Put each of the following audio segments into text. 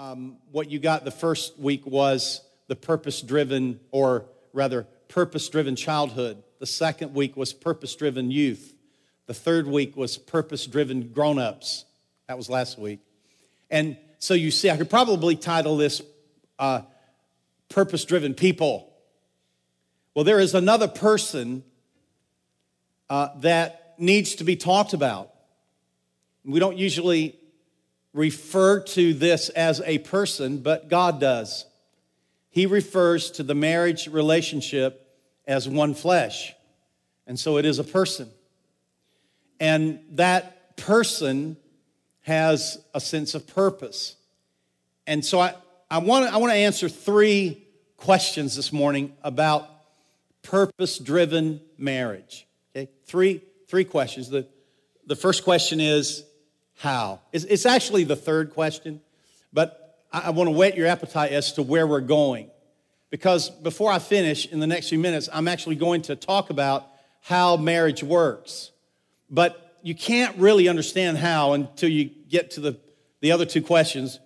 um, what you got the first week was the purpose driven, or rather, purpose driven childhood. The second week was purpose driven youth. The third week was purpose driven grown ups. That was last week. And so you see, I could probably title this uh, Purpose Driven People. Well, there is another person uh, that needs to be talked about. We don't usually refer to this as a person, but God does. He refers to the marriage relationship as one flesh. And so it is a person. And that person has a sense of purpose. And so I, I want to I want to answer three questions this morning about purpose driven marriage. Okay, three, three questions. The, the first question is how? It's, it's actually the third question, but I, I want to whet your appetite as to where we're going. Because before I finish in the next few minutes, I'm actually going to talk about how marriage works. But you can't really understand how until you get to the, the other two questions.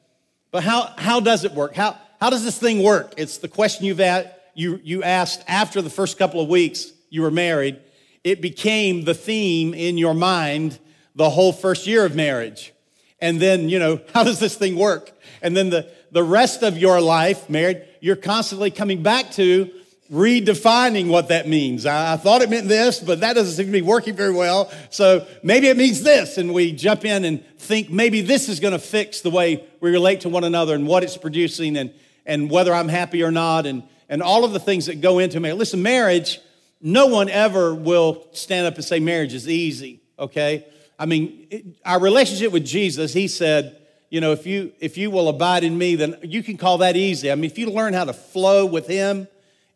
But how, how does it work? How, how does this thing work? It's the question you've at, you, you asked after the first couple of weeks you were married. It became the theme in your mind the whole first year of marriage. And then, you know, how does this thing work? And then the, the rest of your life, married, you're constantly coming back to redefining what that means. I, I, thought it meant this, but that doesn't seem to be working very well. So maybe it means this. And we jump in and think maybe this is going to fix the way we relate to one another and what it's producing and, and whether I'm happy or not and, and all of the things that go into marriage. Listen, marriage, no one ever will stand up and say marriage is easy, okay? I mean, it, our relationship with Jesus, he said, you know, if you if you will abide in me, then you can call that easy. I mean, if you learn how to flow with him,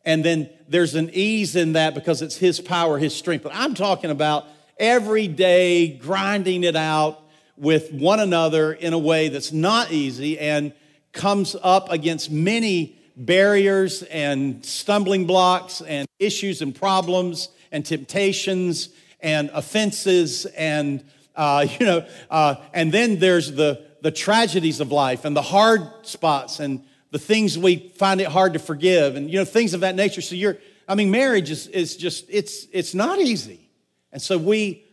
and then there's an ease in that because it's his power, his strength. But I'm talking about every day grinding it out with one another in a way that's not easy and comes up against many barriers and stumbling blocks and issues and problems and temptations and offenses and uh, you know uh, and then there's the the tragedies of life and the hard spots and the things we find it hard to forgive and you know things of that nature. So you're i mean marriage is, is just it's it's not easy. And so we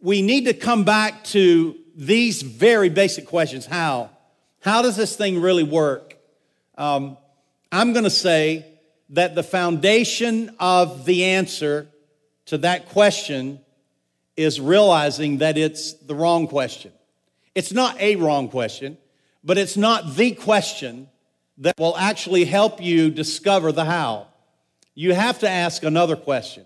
we need to come back to these very basic questions. How? How does this thing really work? Um, i'm going to say that the foundation of the answer to that question is realizing that it's the wrong question it's not a wrong question but it's not the question that will actually help you discover the how. You have to ask another question.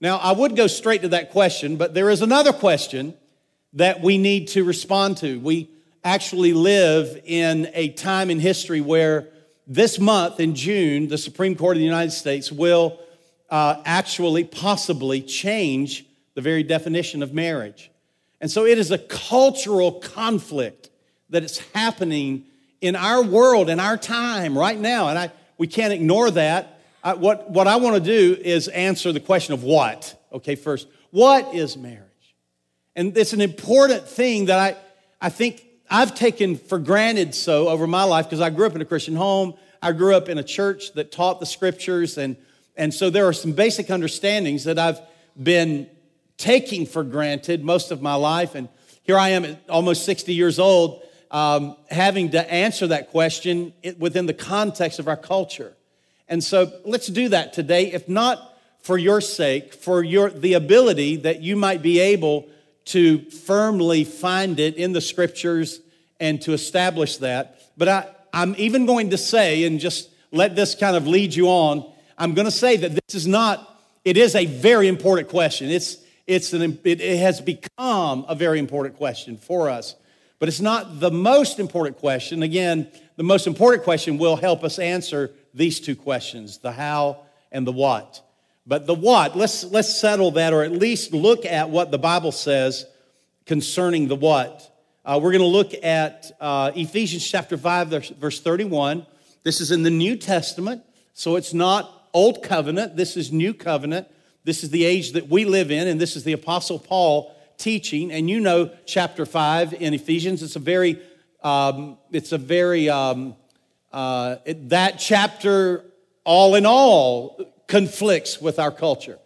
Now, I would go straight to that question, but there is another question that we need to respond to. We actually live in a time in history where this month in June, the Supreme Court of the United States will uh, actually possibly change the very definition of marriage. And so it is a cultural conflict that is happening in our world, in our time, right now. And I, we can't ignore that. I, what, what I want to do is answer the question of what. Okay, first, what is marriage? And it's an important thing that I, I think I've taken for granted so over my life because I grew up in a Christian home. I grew up in a church that taught the scriptures. And, and so there are some basic understandings that I've been taking for granted most of my life. And here I am at almost 60 years old um, having to answer that question within the context of our culture. And so let's do that today, if not for your sake, for your, the ability that you might be able to firmly find it in the scriptures and to establish that. But I, I'm even going to say, and just let this kind of lead you on, I'm going to say that this is not, it is a very important question. It's, it's an, it, it has become a very important question for us. But it's not the most important question. Again, the most important question will help us answer these two questions the how and the what. But the what, let's, let's settle that or at least look at what the Bible says concerning the what. Uh, we're going to look at uh, Ephesians chapter 5, verse 31. This is in the New Testament, so it's not Old Covenant. This is New Covenant. This is the age that we live in, and this is the Apostle Paul teaching, and you know chapter 5 in Ephesians, it's a very um, it's a very, um, uh, it, that chapter, all in all, conflicts with our culture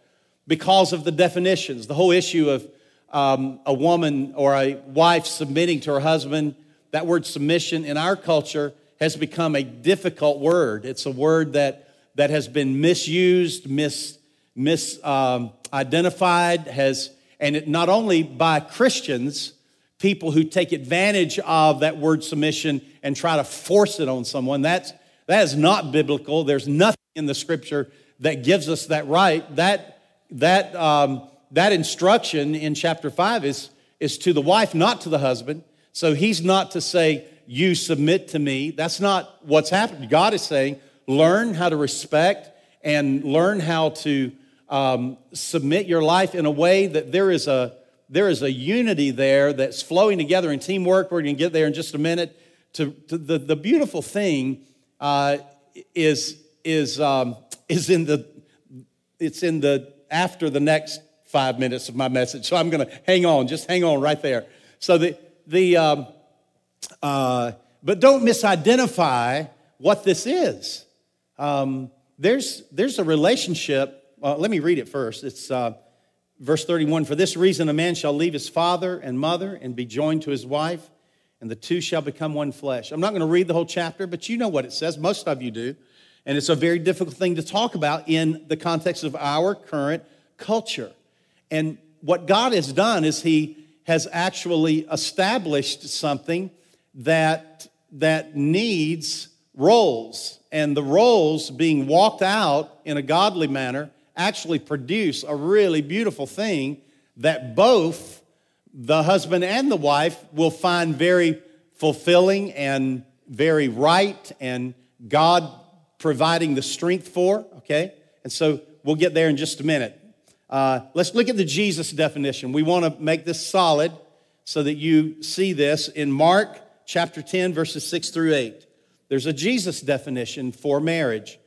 because of the definitions. The whole issue of um, a woman or a wife submitting to her husband, that word submission in our culture has become a difficult word. It's a word that, that has been misused, mis, misidentified, um, has, and it, not only by Christians, people who take advantage of that word submission and try to force it on someone. That's, that is not biblical. There's nothing in the scripture that gives us that right. That, that, um, that instruction in chapter 5 is, is to the wife, not to the husband. So he's not to say, you submit to me. That's not what's happening. God is saying, learn how to respect and learn how to um, submit your life in a way that there is a there is a unity there that's flowing together in teamwork. We're going to get there in just a minute. To, to the, the beautiful thing uh, is is um, is in the it's in the after the next five minutes of my message. So I'm going to hang on, just hang on right there. So the the um, uh, but don't misidentify what this is. Um, there's, there's a relationship. Uh, let me read it first. It's uh, verse 31 For this reason, a man shall leave his father and mother and be joined to his wife, and the two shall become one flesh. I'm not going to read the whole chapter, but you know what it says. Most of you do. And it's a very difficult thing to talk about in the context of our current culture. And what God has done is He has actually established something that, that needs roles. And the roles being walked out in a godly manner actually produce a really beautiful thing that both the husband and the wife will find very fulfilling and very right and God providing the strength for, okay? And so we'll get there in just a minute. Uh, let's look at the Jesus definition. We want to make this solid so that you see this in Mark chapter 10, verses 6 through 8. There's a Jesus definition for marriage.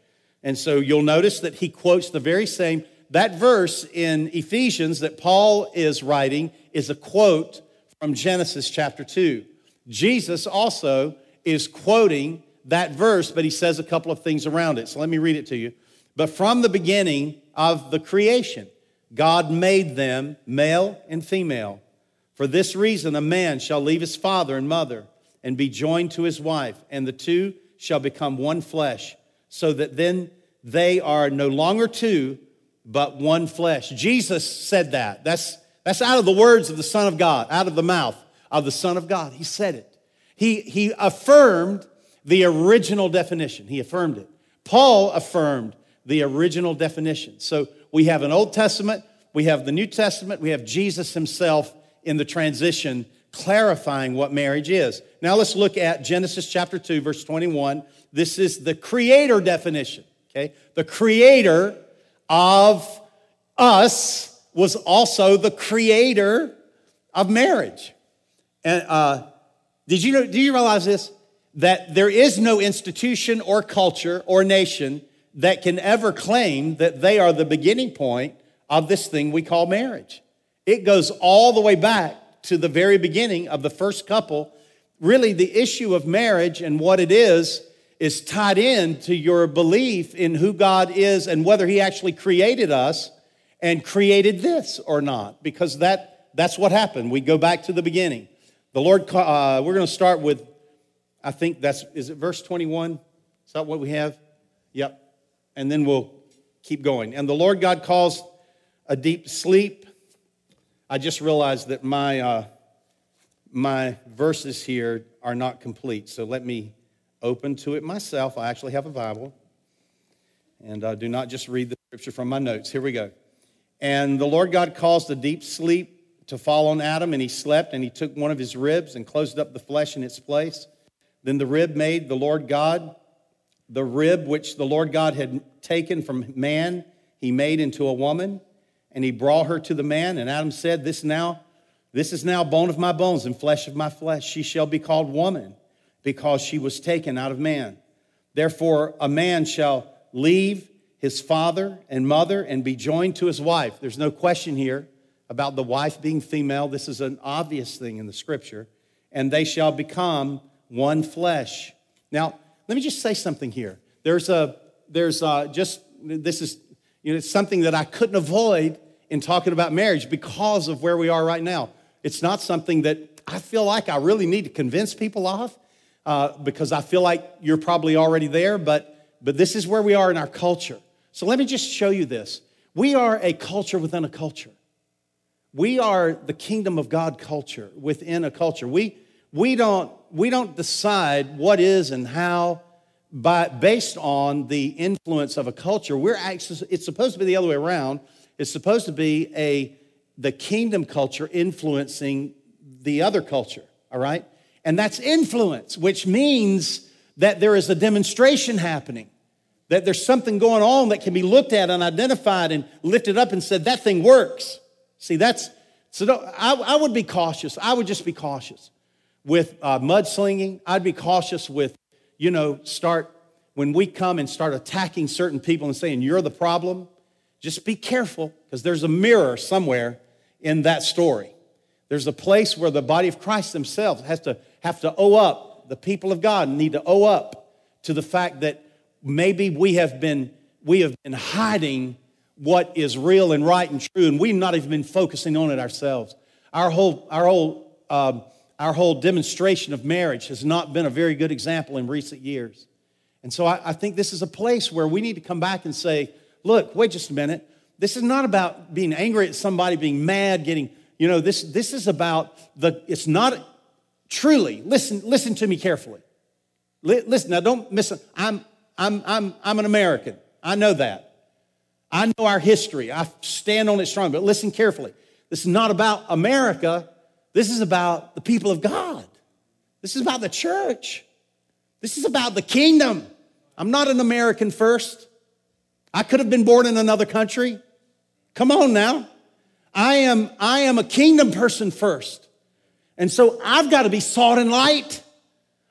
And so you'll notice that he quotes the very same. That verse in Ephesians that Paul is writing is a quote from Genesis chapter 2. Jesus also is quoting that verse, but he says a couple of things around it. So let me read it to you. But from the beginning of the creation, God made them male and female. For this reason, a man shall leave his father and mother and be joined to his wife, and the two shall become one flesh, so that then they are no longer two, but one flesh. Jesus said that. That's, that's out of the words of the Son of God, out of the mouth of the Son of God. He said it. He, he affirmed the original definition. He affirmed it. Paul affirmed the original definition. So we have an Old Testament, we have the New Testament, we have Jesus himself in the transition clarifying what marriage is. Now let's look at Genesis chapter 2, verse 21. This is the creator definition, okay? The creator of us was also the creator of marriage. And uh, did you know, do you realize this? That there is no institution or culture or nation that can ever claim that they are the beginning point of this thing we call marriage. It goes all the way back to the very beginning of the first couple, really the issue of marriage and what it is is tied in to your belief in who God is and whether He actually created us and created this or not, because that, that's what happened. We go back to the beginning. The Lord, uh, we're going to start with, I think that's, is it verse 21? Is that what we have? Yep. And then we'll keep going. And the Lord God calls a deep sleep I just realized that my, uh, my verses here are not complete. So let me open to it myself. I actually have a Bible. And I do not just read the scripture from my notes. Here we go. And the Lord God caused a deep sleep to fall on Adam, and he slept, and he took one of his ribs and closed up the flesh in its place. Then the rib made the Lord God, the rib which the Lord God had taken from man, he made into a woman and he brought her to the man, and Adam said, This now, this is now bone of my bones and flesh of my flesh. She shall be called woman, because she was taken out of man. Therefore, a man shall leave his father and mother and be joined to his wife. There's no question here about the wife being female. This is an obvious thing in the scripture. And they shall become one flesh. Now, let me just say something here. There's a, there's a, just, this is, you know, it's something that I couldn't avoid in talking about marriage because of where we are right now. It's not something that I feel like I really need to convince people of uh, because I feel like you're probably already there, but, but this is where we are in our culture. So let me just show you this. We are a culture within a culture. We are the kingdom of God culture within a culture. We, we, don't, we don't decide what is and how by, based on the influence of a culture. We're actually, it's supposed to be the other way around. It's supposed to be a, the kingdom culture influencing the other culture, all right? And that's influence, which means that there is a demonstration happening, that there's something going on that can be looked at and identified and lifted up and said, that thing works. See, that's, so I, I would be cautious. I would just be cautious with uh, mudslinging. I'd be cautious with, you know, start, when we come and start attacking certain people and saying, you're the problem, just be careful because there's a mirror somewhere in that story. There's a place where the body of Christ themselves has to have to owe up. The people of God need to owe up to the fact that maybe we have been we have been hiding what is real and right and true, and we've not even been focusing on it ourselves. Our whole our whole um, our whole demonstration of marriage has not been a very good example in recent years. And so I, I think this is a place where we need to come back and say, look, wait just a minute. This is not about being angry at somebody, being mad, getting you know, this, this is about the, it's not truly, listen, listen to me carefully. Listen, now don't miss. I'm, I'm, I'm, I'm an American. I know that. I know our history. I stand on it strong, but listen carefully. This is not about America. This is about the people of God. This is about the church. This is about the kingdom. I'm not an American first. I could have been born in another country. Come on now. I am, I am a kingdom person first. And so I've got to be salt and light.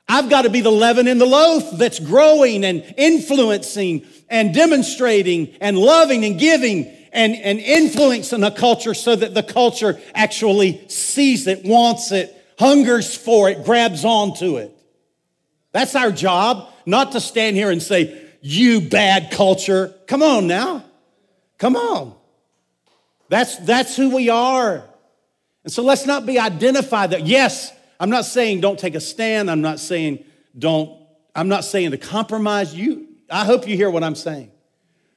I've got to be the leaven in the loaf that's growing and influencing and demonstrating and loving and giving and, and influencing a culture so that the culture actually sees it, wants it, hungers for it, grabs onto it. That's our job, not to stand here and say, you bad culture. Come on now. Come on. That's, that's who we are. And so let's not be identified that, yes, I'm not saying don't take a stand. I'm not saying don't, I'm not saying to compromise you. I hope you hear what I'm saying.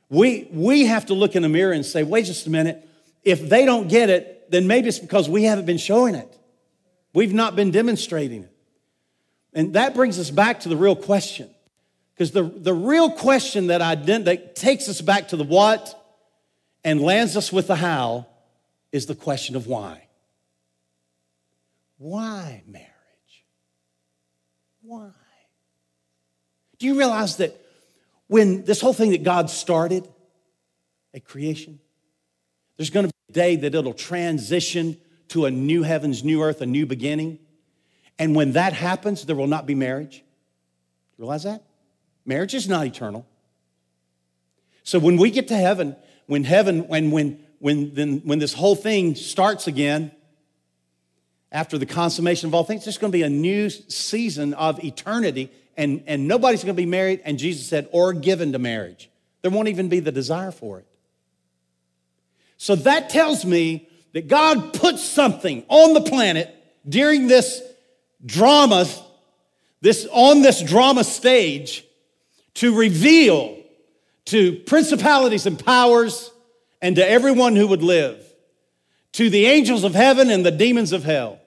We, we have to look in the mirror and say, wait just a minute. If they don't get it, then maybe it's because we haven't been showing it. We've not been demonstrating it. And that brings us back to the real question. Because the, the real question that, ident- that takes us back to the what and lands us with the how is the question of why. Why marriage? Why? Do you realize that when this whole thing that God started at creation, there's going to be a day that it'll transition to a new heavens, new earth, a new beginning. And when that happens, there will not be marriage. Realize that? Marriage is not eternal. So when we get to heaven, when heaven, when, when, when, then, when this whole thing starts again, after the consummation of all things, there's going to be a new season of eternity, and, and nobody's going to be married, and Jesus said, or given to marriage. There won't even be the desire for it. So that tells me that God put something on the planet during this drama, this on this drama stage to reveal to principalities and powers and to everyone who would live, to the angels of heaven and the demons of hell.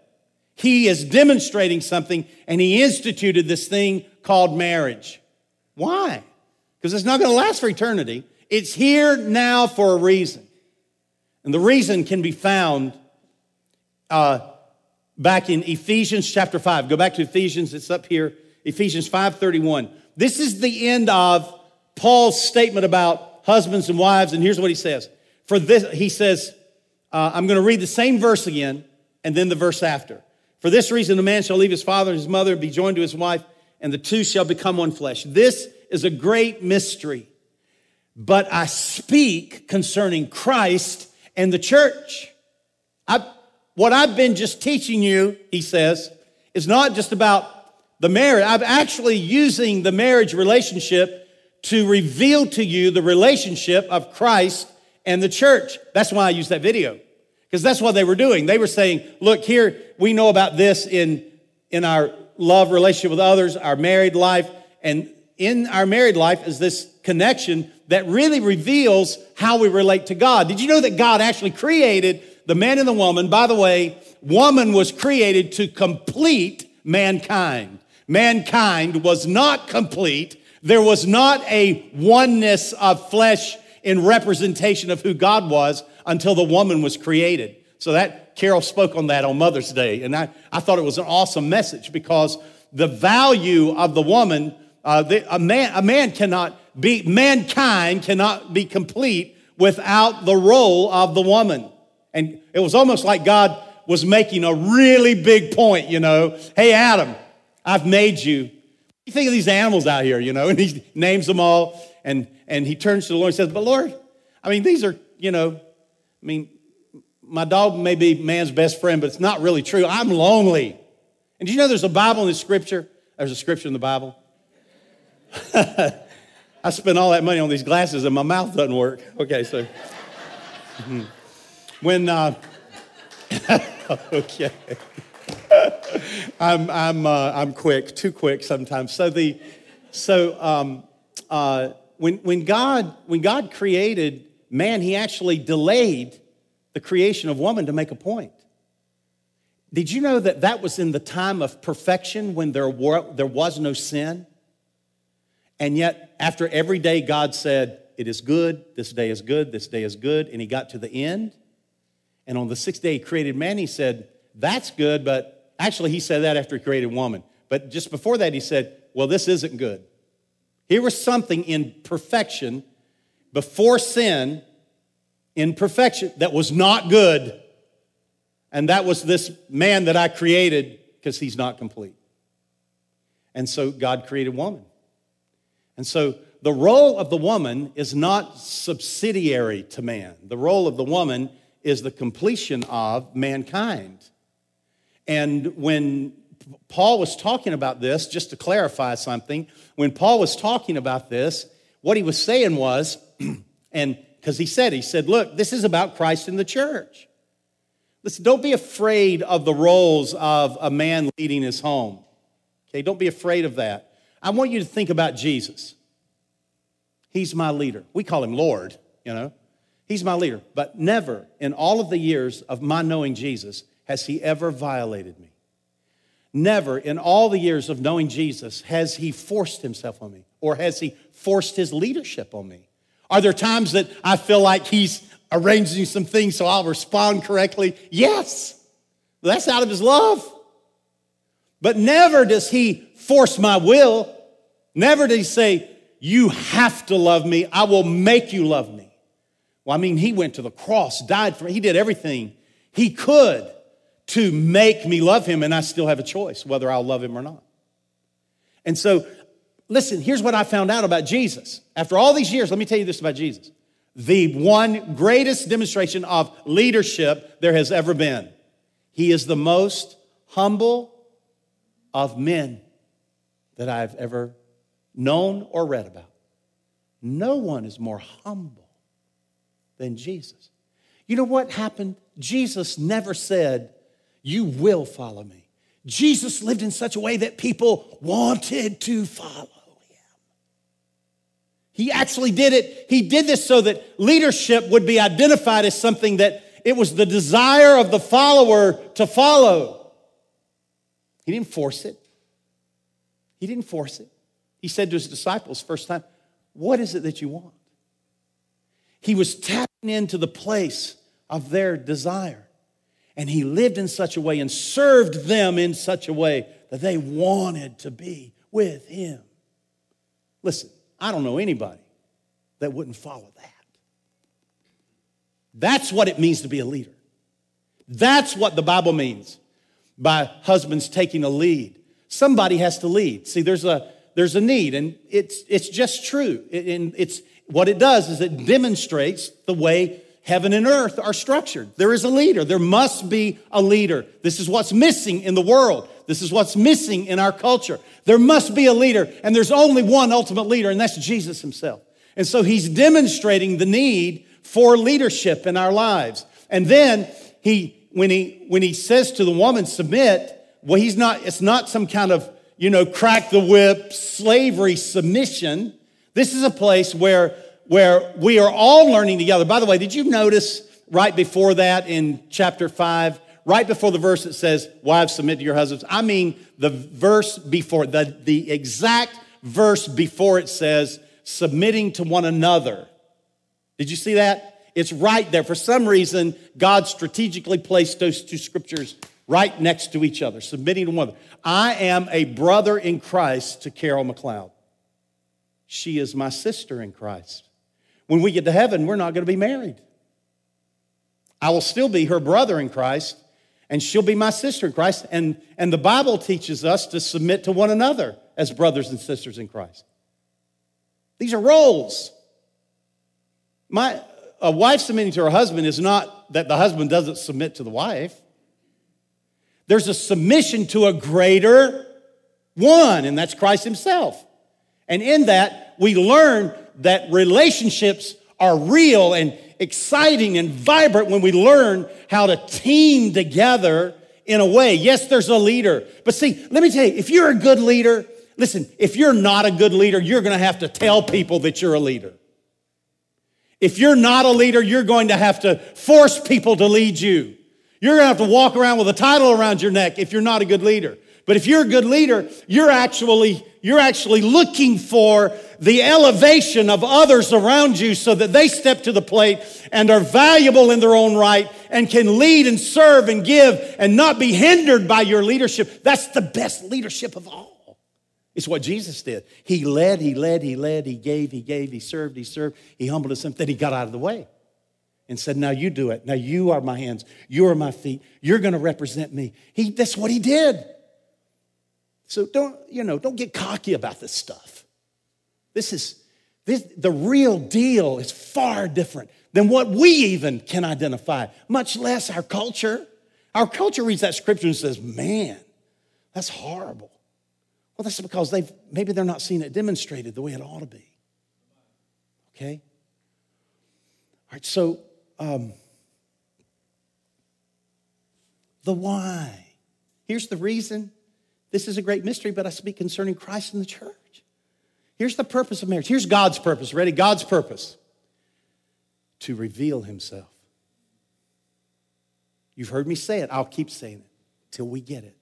He is demonstrating something and he instituted this thing called marriage. Why? Because it's not going to last for eternity. It's here now for a reason. And the reason can be found uh, back in Ephesians chapter 5. Go back to Ephesians, it's up here. Ephesians 5:31. This is the end of Paul's statement about husbands and wives, and here's what he says. For this, he says, uh, I'm going to read the same verse again, and then the verse after. For this reason, a man shall leave his father and his mother and be joined to his wife, and the two shall become one flesh. This is a great mystery, but I speak concerning Christ and the church. I, what I've been just teaching you, he says, is not just about the marriage. I'm actually using the marriage relationship to reveal to you the relationship of Christ and the church. That's why I use that video. Because that's what they were doing. They were saying, look, here we know about this in, in our love relationship with others, our married life, and in our married life is this connection that really reveals how we relate to God. Did you know that God actually created the man and the woman? By the way, woman was created to complete mankind. Mankind was not complete. There was not a oneness of flesh in representation of who God was until the woman was created. So that Carol spoke on that on Mother's Day. And I, I thought it was an awesome message because the value of the woman, uh, the, a, man, a man cannot be, mankind cannot be complete without the role of the woman. And it was almost like God was making a really big point, you know. Hey, Adam, I've made you. You think of these animals out here, you know, and he names them all. And, and he turns to the Lord and says, But Lord, I mean, these are, you know, I mean, my dog may be man's best friend, but it's not really true. I'm lonely. And do you know there's a Bible in the scripture? There's a scripture in the Bible. I spent all that money on these glasses and my mouth doesn't work. Okay, so when uh, okay, I'm I'm uh, I'm quick, too quick sometimes. So the so um, uh, when when God when God created man, He actually delayed the creation of woman to make a point. Did you know that that was in the time of perfection when there, were, there was no sin? And yet, after every day, God said, It is good, this day is good, this day is good. And he got to the end. And on the sixth day, he created man. He said, That's good, but actually, he said that after he created woman. But just before that, he said, Well, this isn't good. Here was something in perfection before sin, in perfection, that was not good. And that was this man that I created because he's not complete. And so God created woman. And so the role of the woman is not subsidiary to man. The role of the woman is the completion of mankind. And when Paul was talking about this, just to clarify something, when Paul was talking about this, what he was saying was, and because he said, he said, look, this is about Christ in the church. Listen, don't be afraid of the roles of a man leading his home. Okay, don't be afraid of that. I want you to think about Jesus. He's my leader. We call him Lord, you know. He's my leader. But never in all of the years of my knowing Jesus has he ever violated me. Never in all the years of knowing Jesus has he forced himself on me or has he forced his leadership on me. Are there times that I feel like he's arranging some things so I'll respond correctly? Yes. That's out of his love. But never does he force my will. Never does he say, You have to love me. I will make you love me. Well, I mean, he went to the cross, died for me. He did everything he could to make me love him, and I still have a choice whether I'll love him or not. And so, listen, here's what I found out about Jesus. After all these years, let me tell you this about Jesus the one greatest demonstration of leadership there has ever been. He is the most humble of men that I've ever known or read about. No one is more humble than Jesus. You know what happened? Jesus never said, You will follow me. Jesus lived in such a way that people wanted to follow him. He actually did it. He did this so that leadership would be identified as something that it was the desire of the follower to follow. He didn't force it. He didn't force it. He said to his disciples, first time, What is it that you want? He was tapping into the place of their desire. And he lived in such a way and served them in such a way that they wanted to be with him. Listen, I don't know anybody that wouldn't follow that. That's what it means to be a leader. That's what the Bible means by husbands taking a lead. Somebody has to lead. See, there's a there's a need, and it's it's just true. And it's what it does is it demonstrates the way heaven and earth are structured. There is a leader. There must be a leader. This is what's missing in the world. This is what's missing in our culture. There must be a leader, and there's only one ultimate leader, and that's Jesus himself. And so he's demonstrating the need for leadership in our lives. And then he, when he, when he says to the woman, submit, well, he's not, it's not some kind of, you know, crack the whip, slavery submission. This is a place where, where we are all learning together. By the way, did you notice right before that in chapter five, right before the verse that says, Wives, submit to your husbands? I mean, the verse before, the, the exact verse before it says, submitting to one another. Did you see that? It's right there. For some reason, God strategically placed those two scriptures right next to each other, submitting to one another. I am a brother in Christ to Carol McLeod. She is my sister in Christ. When we get to heaven, we're not going to be married. I will still be her brother in Christ, and she'll be my sister in Christ. And, and the Bible teaches us to submit to one another as brothers and sisters in Christ. These are roles. My, a wife submitting to her husband is not that the husband doesn't submit to the wife. There's a submission to a greater one, and that's Christ Himself. And in that, we learn that relationships are real and exciting and vibrant when we learn how to team together in a way. Yes, there's a leader. But see, let me tell you, if you're a good leader, listen, if you're not a good leader, you're going to have to tell people that you're a leader. If you're not a leader, you're going to have to force people to lead you. You're going to have to walk around with a title around your neck if you're not a good leader. But if you're a good leader, you're actually, you're actually looking for the elevation of others around you so that they step to the plate and are valuable in their own right and can lead and serve and give and not be hindered by your leadership. That's the best leadership of all. It's what Jesus did. He led, he led, he led, he gave, he gave, he served, he served, he humbled himself, then he got out of the way and said, Now you do it. Now you are my hands, you are my feet, you're gonna represent me. He, that's what he did. So don't, you know, don't get cocky about this stuff. This is this, the real deal is far different than what we even can identify, much less our culture. Our culture reads that scripture and says, man, that's horrible. Well, that's because they've maybe they're not seeing it demonstrated the way it ought to be. Okay? All right, so um, the why. Here's the reason. This is a great mystery, but I speak concerning Christ and the church. Here's the purpose of marriage. Here's God's purpose. Ready? God's purpose to reveal himself. You've heard me say it. I'll keep saying it till we get it.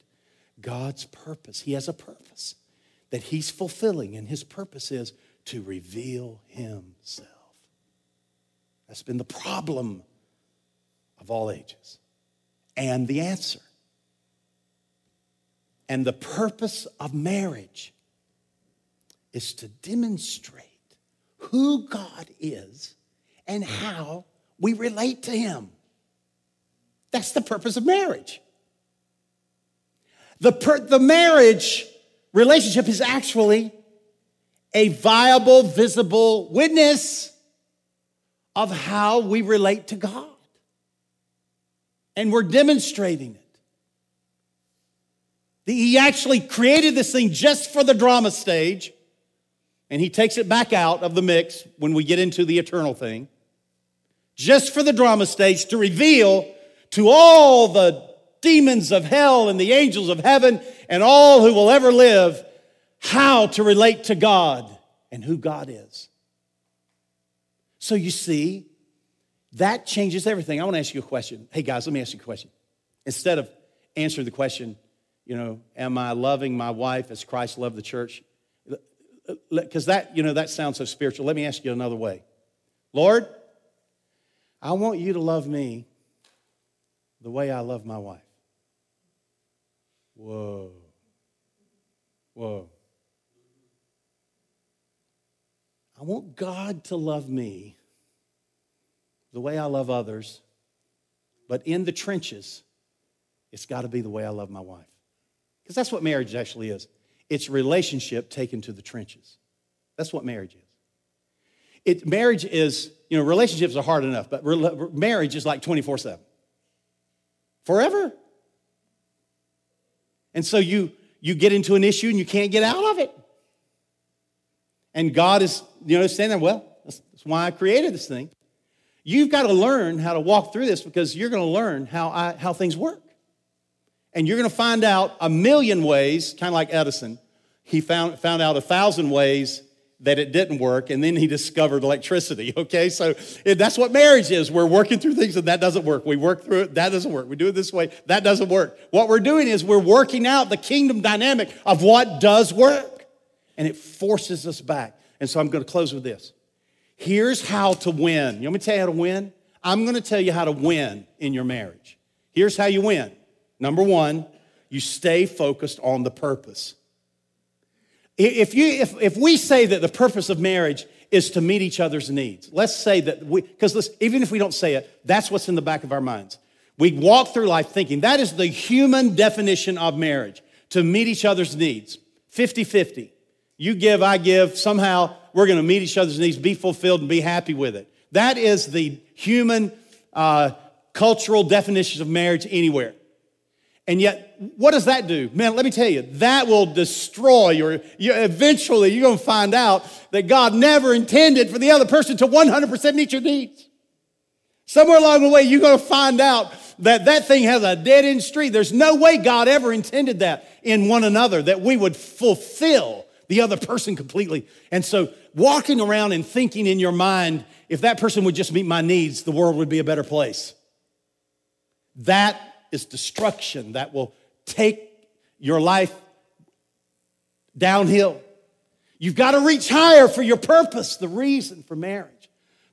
God's purpose. He has a purpose that He's fulfilling, and His purpose is to reveal Himself. That's been the problem of all ages and the answer. And the purpose of marriage is to demonstrate who God is and how we relate to Him. That's the purpose of marriage. The, per, the marriage relationship is actually a viable, visible witness of how we relate to God. And we're demonstrating it. He actually created this thing just for the drama stage, and he takes it back out of the mix when we get into the eternal thing, just for the drama stage to reveal to all the demons of hell and the angels of heaven and all who will ever live how to relate to God and who God is. So you see, that changes everything. I want to ask you a question. Hey guys, let me ask you a question. Instead of answering the question, you know, am I loving my wife as Christ loved the church? Because that, you know, that sounds so spiritual. Let me ask you another way. Lord, I want you to love me the way I love my wife. Whoa. Whoa. I want God to love me the way I love others, but in the trenches, it's got to be the way I love my wife. Because that's what marriage actually is it's relationship taken to the trenches. That's what marriage is. It, marriage is, you know, relationships are hard enough, but re- marriage is like 24 7. Forever. And so you, you get into an issue and you can't get out of it. And God is, you know, standing there, well, that's, that's why I created this thing. You've got to learn how to walk through this because you're going to learn how, I, how things work. And you're going to find out a million ways, kind of like Edison. He found, found out a thousand ways that it didn't work, and then he discovered electricity. Okay, so that's what marriage is. We're working through things, and that doesn't work. We work through it, that doesn't work. We do it this way, that doesn't work. What we're doing is we're working out the kingdom dynamic of what does work, and it forces us back. And so I'm going to close with this. Here's how to win. You want me to tell you how to win? I'm going to tell you how to win in your marriage. Here's how you win. Number one, you stay focused on the purpose. If, you, if, if we say that the purpose of marriage is to meet each other's needs, let's say that we, because even if we don't say it, that's what's in the back of our minds. We walk through life thinking that is the human definition of marriage to meet each other's needs 50 50. You give, I give, somehow we're going to meet each other's needs, be fulfilled, and be happy with it. That is the human uh, cultural definition of marriage anywhere. And yet, what does that do? Man, let me tell you, that will destroy your, you, eventually you're going to find out that God never intended for the other person to 100% meet your needs. Somewhere along the way, you're going to find out that that thing has a dead end street. There's no way God ever intended that in one another, that we would fulfill the other person completely. And so, walking around and thinking in your mind, if that person would just meet my needs, the world would be a better place. That is destruction that will take your life downhill. You've got to reach higher for your purpose, the reason for marriage.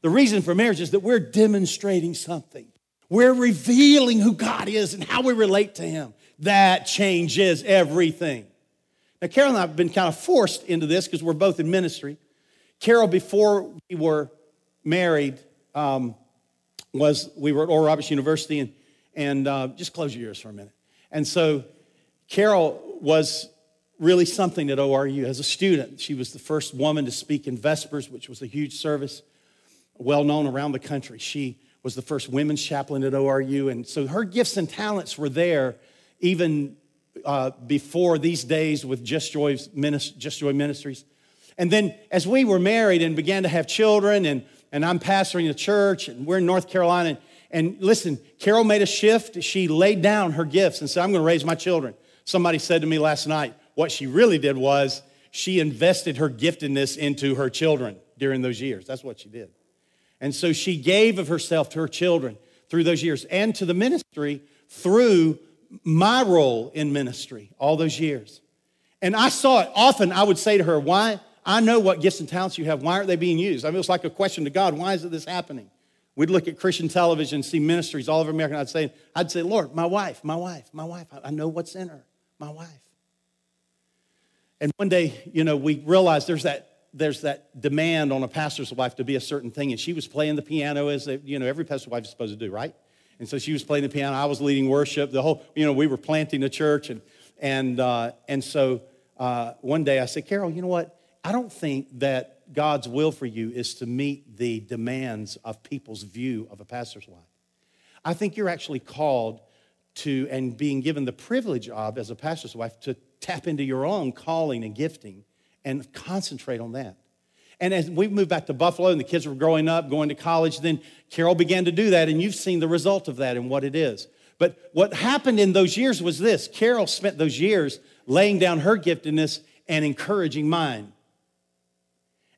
The reason for marriage is that we're demonstrating something. We're revealing who God is and how we relate to Him. That changes everything. Now, Carol and I have been kind of forced into this because we're both in ministry. Carol, before we were married, um, was we were at Oral Roberts University, and and uh, just close your ears for a minute. And so Carol was really something at ORU as a student. She was the first woman to speak in Vespers, which was a huge service, well known around the country. She was the first women's chaplain at ORU. And so her gifts and talents were there even uh, before these days with Just, Joy's Just Joy Ministries. And then as we were married and began to have children, and, and I'm pastoring a church, and we're in North Carolina, and listen, Carol made a shift. She laid down her gifts and said, I'm going to raise my children. Somebody said to me last night, what she really did was she invested her giftedness into her children during those years. That's what she did. And so she gave of herself to her children through those years and to the ministry through my role in ministry all those years. And I saw it often. I would say to her, Why? I know what gifts and talents you have. Why aren't they being used? I mean, it was like a question to God why is this happening? We'd look at Christian television, see ministries all over America. I'd say, I'd say, Lord, my wife, my wife, my wife. I know what's in her, my wife. And one day, you know, we realized there's that there's that demand on a pastor's wife to be a certain thing, and she was playing the piano as you know every pastor's wife is supposed to do, right? And so she was playing the piano. I was leading worship. The whole, you know, we were planting a church, and and uh, and so uh, one day I said, Carol, you know what? I don't think that God's will for you is to meet the demands of people's view of a pastor's wife. I think you're actually called to and being given the privilege of, as a pastor's wife, to tap into your own calling and gifting and concentrate on that. And as we moved back to Buffalo and the kids were growing up, going to college, then Carol began to do that, and you've seen the result of that and what it is. But what happened in those years was this Carol spent those years laying down her giftedness and encouraging mine.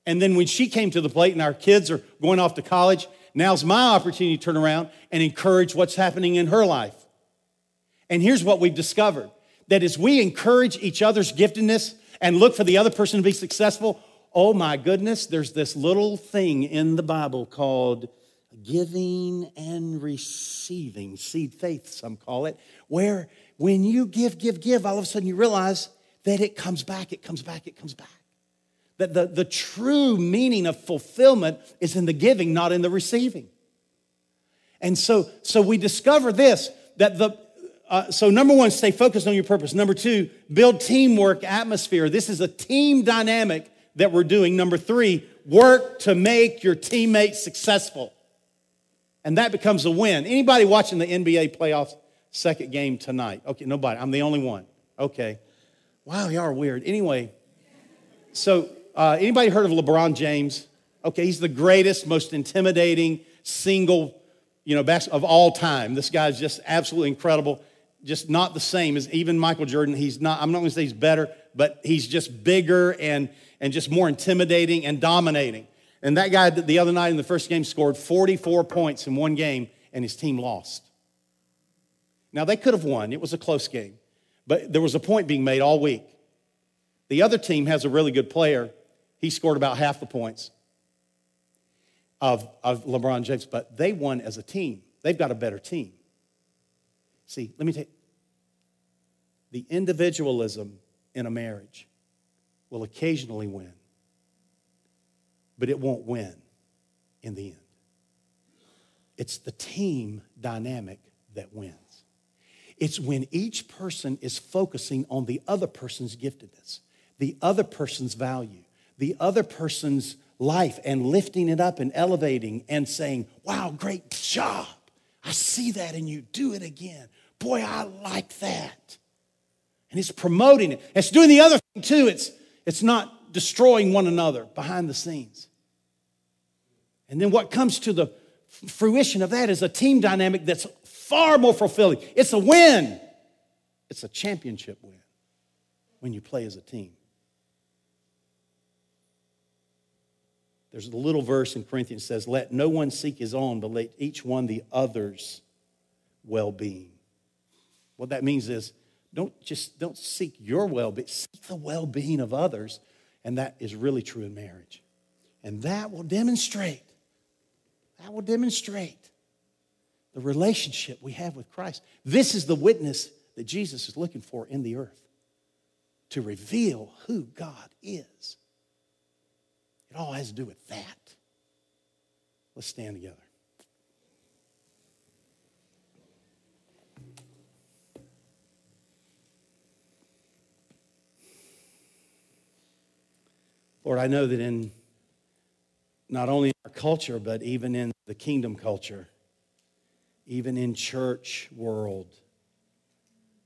And then when she came to the plate and our kids are going off to college, now's my opportunity to turn around and encourage what's happening in her life. And here's what we've discovered that as we encourage each other's giftedness and look for the other person to be successful, oh my goodness, there's this little thing in the Bible called giving and receiving, seed faith, some call it, where when you give, give, give, all of a sudden you realize that it comes back, it comes back, it comes back. That the, the true meaning of fulfillment is in the giving, not in the receiving. And so, so we discover this that the, uh, so number one, stay focused on your purpose. Number two, build teamwork atmosphere. This is a team dynamic that we're doing. Number three, work to make your teammates successful. And that becomes a win. Anybody watching the NBA playoffs second game tonight? Okay, nobody. I'm the only one. Okay. Wow, y'all are weird. Anyway, so uh, anybody heard of LeBron James? Okay, he's the greatest, most intimidating single, you know, best of all time. This guy's just absolutely incredible. Just not the same as even Michael Jordan. He's not. I'm not going to say he's better, but he's just bigger and and just more intimidating and dominating. And that guy the other night in the first game scored 44 points in one game, and his team lost. Now they could have won. It was a close game, but there was a point being made all week. The other team has a really good player. He scored about half the points of, of LeBron James, but they won as a team. They've got a better team. See, let me take the individualism in a marriage will occasionally win, but it won't win in the end. It's the team dynamic that wins. It's when each person is focusing on the other person's giftedness, the other person's value, the other person's life, and lifting it up and elevating and saying, Wow, great job. I see that in you. Do it again. Boy, I like that. And it's promoting it. It's doing the other thing too. It's, it's not destroying one another behind the scenes. And then what comes to the fruition of that is a team dynamic that's far more fulfilling. It's a win, it's a championship win when you play as a team. There's a little verse in Corinthians says, Let no one seek his own, but let each one the other's well being. What that means is, don't just don't seek your well-being, seek the well-being of others. And that is really true in marriage. And that will demonstrate, that will demonstrate the relationship we have with Christ. This is the witness that Jesus is looking for in the earth to reveal who God is. It all has to do with that. Let's stand together. Lord, I know that in not only our culture, but even in the kingdom culture, even in church world,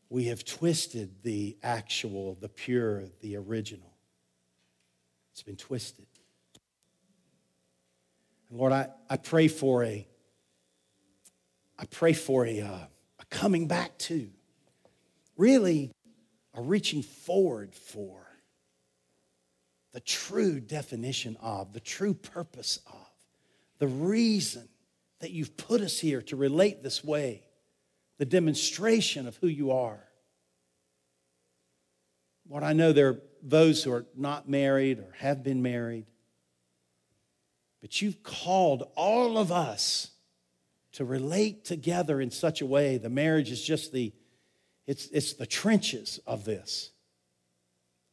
we have twisted the actual, the pure, the original. It's been twisted. And Lord, I, I pray for a, I pray for a, uh, a coming back to, really a reaching forward for the true definition of, the true purpose of, the reason that you've put us here to relate this way, the demonstration of who you are. Lord, I know there are those who are not married or have been married. But you've called all of us to relate together in such a way. The marriage is just the, it's, it's the trenches of this.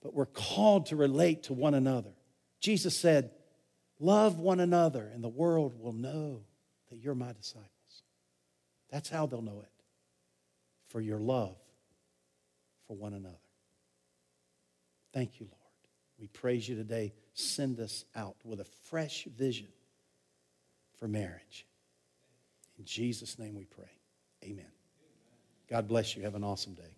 But we're called to relate to one another. Jesus said, Love one another, and the world will know that you're my disciples. That's how they'll know it for your love for one another. Thank you, Lord. We praise you today send us out with a fresh vision for marriage. In Jesus' name we pray. Amen. God bless you. Have an awesome day.